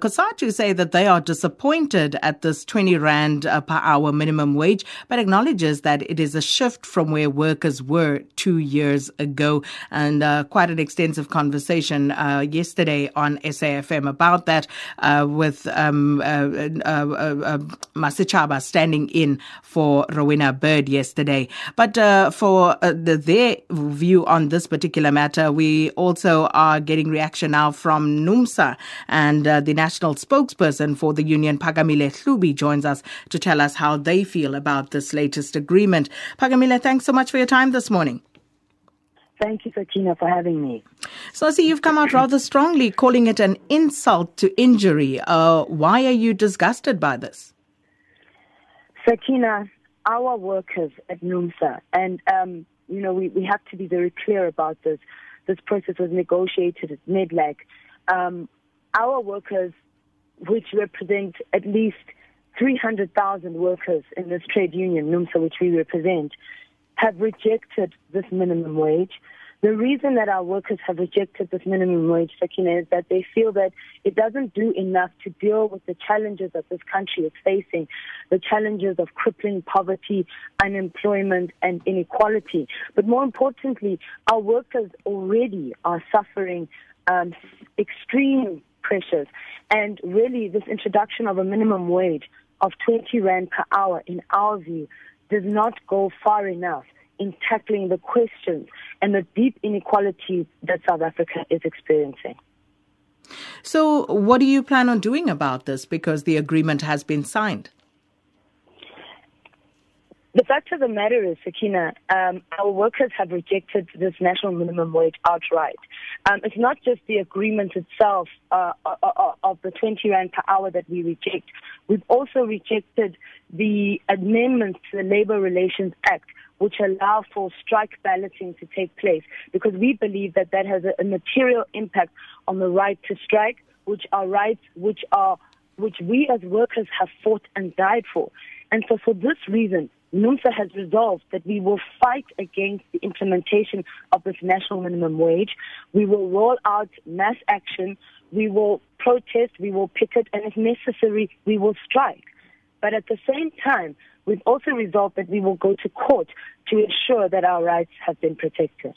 COSATU say that they are disappointed at this 20 Rand uh, per hour minimum wage, but acknowledges that it is a shift from where workers were two years ago. And uh, quite an extensive conversation uh, yesterday on SAFM about that uh, with um, uh, uh, Masichaba standing in for Rowena Bird yesterday. But for the, their view on this particular matter, we also are getting reaction now from NUMSA and the national spokesperson for the union, Phakamile Hlubi, joins us to tell us how they feel about this latest agreement. Phakamile, thanks so much for your time this morning. Thank you, Sakina, for having me. So I see you've come out rather strongly calling it an insult to injury. Uh, why are you disgusted by this? Sakina, our workers at NUMSA, and um, you know, we, we have to be very clear about this. This process was negotiated at NEDLAC. Um, our workers, which represent at least 300,000 workers in this trade union, NUMSA, which we represent, have rejected this minimum wage. The reason that our workers have rejected this minimum wage, Sakina, is that they feel that it doesn't do enough to deal with the challenges that this country is facing, the challenges of crippling poverty, unemployment, and inequality. But more importantly, our workers already are suffering um, extreme pressures. And really, this introduction of a minimum wage of 20 Rand per hour, in our view, does not go far enough in tackling the questions and the deep inequalities that South Africa is experiencing. So, what do you plan on doing about this because the agreement has been signed? The fact of the matter is, Sakina, um, our workers have rejected this national minimum wage outright. Um, it's not just the agreement itself uh, uh, uh, of the 20 rand per hour that we reject. We've also rejected the amendments to the Labour Relations Act, which allow for strike balloting to take place, because we believe that that has a, a material impact on the right to strike, which are rights which are which we as workers have fought and died for. And so, for this reason, NUMSA has resolved that we will fight against the implementation of this national minimum wage. We will roll out mass action. We will protest. We will picket. And if necessary, we will strike. But at the same time, we've also resolved that we will go to court to ensure that our rights have been protected.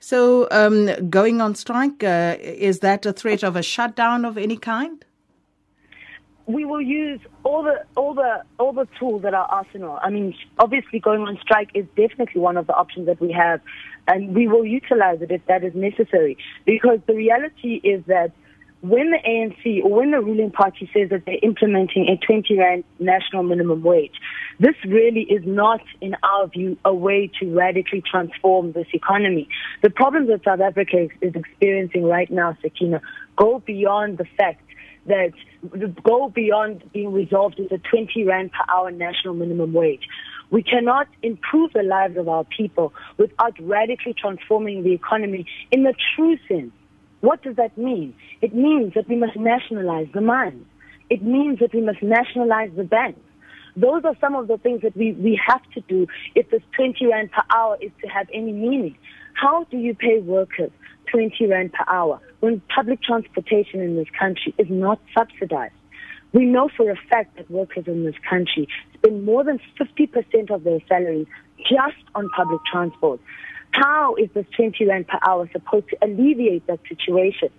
So, um, going on strike, uh, is that a threat of a shutdown of any kind? We will use all the all the all the tools at our arsenal. I mean, obviously, going on strike is definitely one of the options that we have, and we will utilize it if that is necessary. Because the reality is that when the ANC or when the ruling party says that they're implementing a 20 rand national minimum wage, this really is not, in our view, a way to radically transform this economy. The problems that South Africa is experiencing right now, Sakina, go beyond the fact that go beyond being resolved with a 20 rand per hour national minimum wage. We cannot improve the lives of our people without radically transforming the economy in the true sense. What does that mean? It means that we must nationalize the mines. It means that we must nationalize the banks. Those are some of the things that we, we have to do if this 20 rand per hour is to have any meaning. How do you pay workers 20 rand per hour when public transportation in this country is not subsidized? We know for a fact that workers in this country spend more than 50% of their salaries just on public transport. How is this 20 rand per hour supposed to alleviate that situation?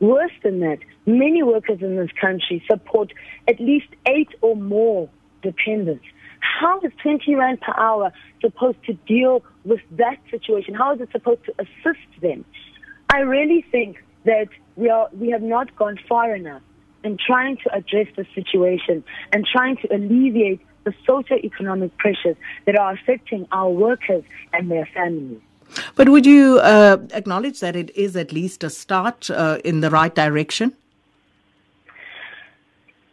Worse than that, many workers in this country support at least eight or more dependents. How is 20 Rand per hour supposed to deal with that situation? How is it supposed to assist them? I really think that we, are, we have not gone far enough in trying to address the situation and trying to alleviate the socio-economic pressures that are affecting our workers and their families. But would you uh, acknowledge that it is at least a start uh, in the right direction?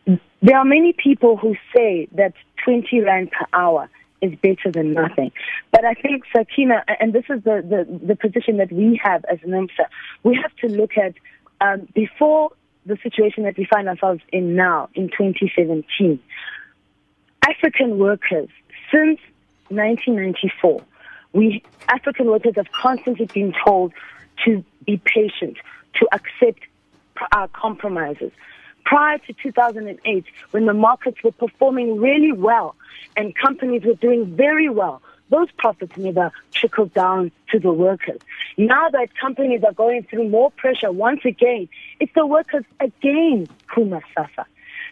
There are many people who say that 20 rand per hour is better than nothing. But I think, Sakina, and this is the, the, the position that we have as NUMSA, we have to look at um, before the situation that we find ourselves in now, in 2017, African workers, since 1994, we African workers have constantly been told to be patient, to accept uh, compromises. Prior to 2008, when the markets were performing really well and companies were doing very well, those profits never trickled down to the workers. Now that companies are going through more pressure once again, it's the workers again who must suffer.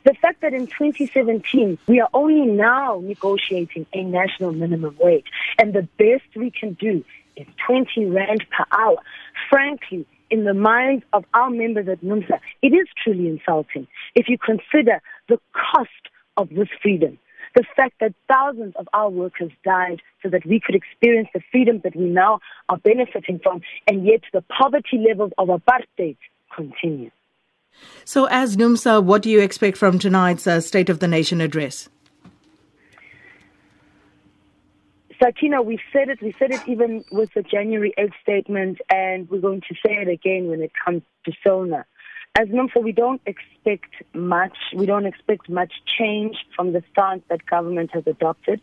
The fact that in 2017 we are only now negotiating a national minimum wage and the best we can do is 20 rand per hour. Frankly, in the minds of our members at NUMSA, it is truly insulting if you consider the cost of this freedom. The fact that thousands of our workers died so that we could experience the freedom that we now are benefiting from, and yet the poverty levels of apartheid continue. So, as NUMSA, what do you expect from tonight's uh, State of the Nation address? Sakina, we said it. We said it even with the January 8th statement, and we're going to say it again when it comes to SONA. As NUMSA, we don't expect much. We don't expect much change from the stance that government has adopted.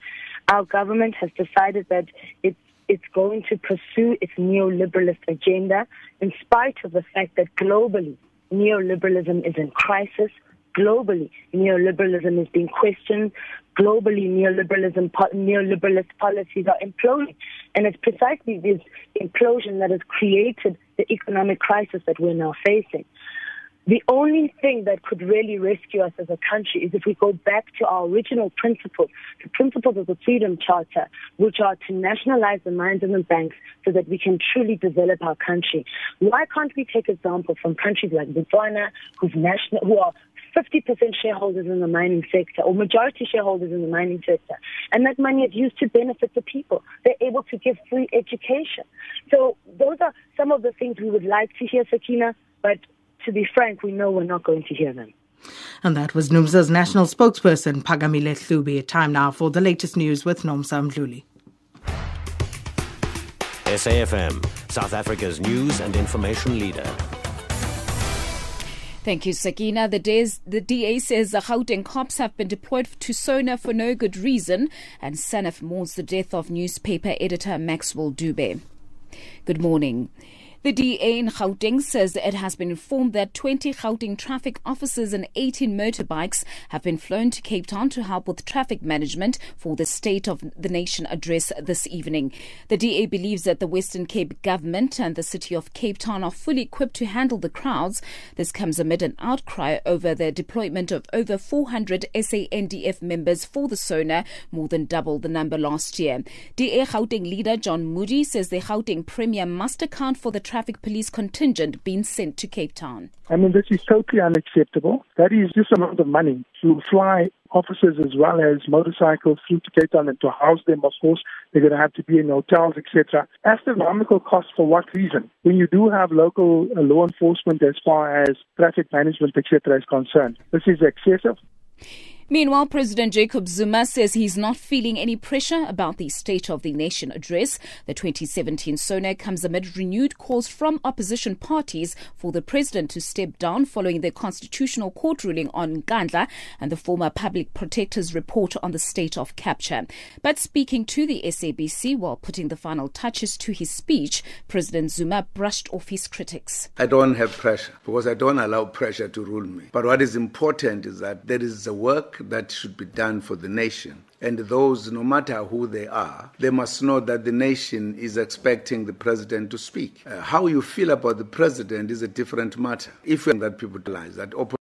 Our government has decided that it's it's going to pursue its neoliberalist agenda in spite of the fact that globally neoliberalism is in crisis. Globally, neoliberalism is being questioned. Globally, neoliberalism, neoliberalist policies are imploding. And it's precisely this implosion that has created the economic crisis that we're now facing. The only thing that could really rescue us as a country is if we go back to our original principles, the principles of the Freedom Charter, which are to nationalize the mines and the banks so that we can truly develop our country. Why can't we take example from countries like Botswana, who are 50% shareholders in the mining sector or majority shareholders in the mining sector. And that money is used to benefit the people. They're able to give free education. So those are some of the things we would like to hear, Sakina, but to be frank, we know we're not going to hear them. And that was NUMSA's national spokesperson, Phakamile Hlubi. Time now for the latest news with Nomsa Mdluli. SAFM, South Africa's news and information leader. Thank you, Sakina. The, the DA says the Gauteng cops have been deployed to Sona for no good reason, and SANEF mourns the death of newspaper editor Maxwell Dube. Good morning. The DA in Gauteng says it has been informed that 20 Gauteng traffic officers and 18 motorbikes have been flown to Cape Town to help with traffic management for the State of the Nation address this evening. The DA believes that the Western Cape government and the city of Cape Town are fully equipped to handle the crowds. This comes amid an outcry over the deployment of over 400 SANDF members for the SONA, more than double the number last year. DA Gauteng leader John Moodey says the Gauteng Premier must account for the traffic police contingent being sent to Cape Town. I mean, this is totally unacceptable. That is just a lot of money to fly officers as well as motorcycles through to Cape Town and to house them, of course. They're going to have to be in hotels, etc. Astronomical cost for what reason? When you do have local uh, law enforcement as far as traffic management, etc. is concerned. This is excessive. Meanwhile, President Jacob Zuma says he's not feeling any pressure about the State of the Nation address. The 2017 SONA comes amid renewed calls from opposition parties for the president to step down following the Constitutional Court ruling on Nkandla and the former public protector's report on the state of capture. But speaking to the SABC while putting the final touches to his speech, President Zuma brushed off his critics. I don't have pressure because I don't allow pressure to rule me. But what is important is that there is a work that should be done for the nation. And those, no matter who they are, they must know that the nation is expecting the president to speak. Uh, how you feel about the president is a different matter. If that people realize that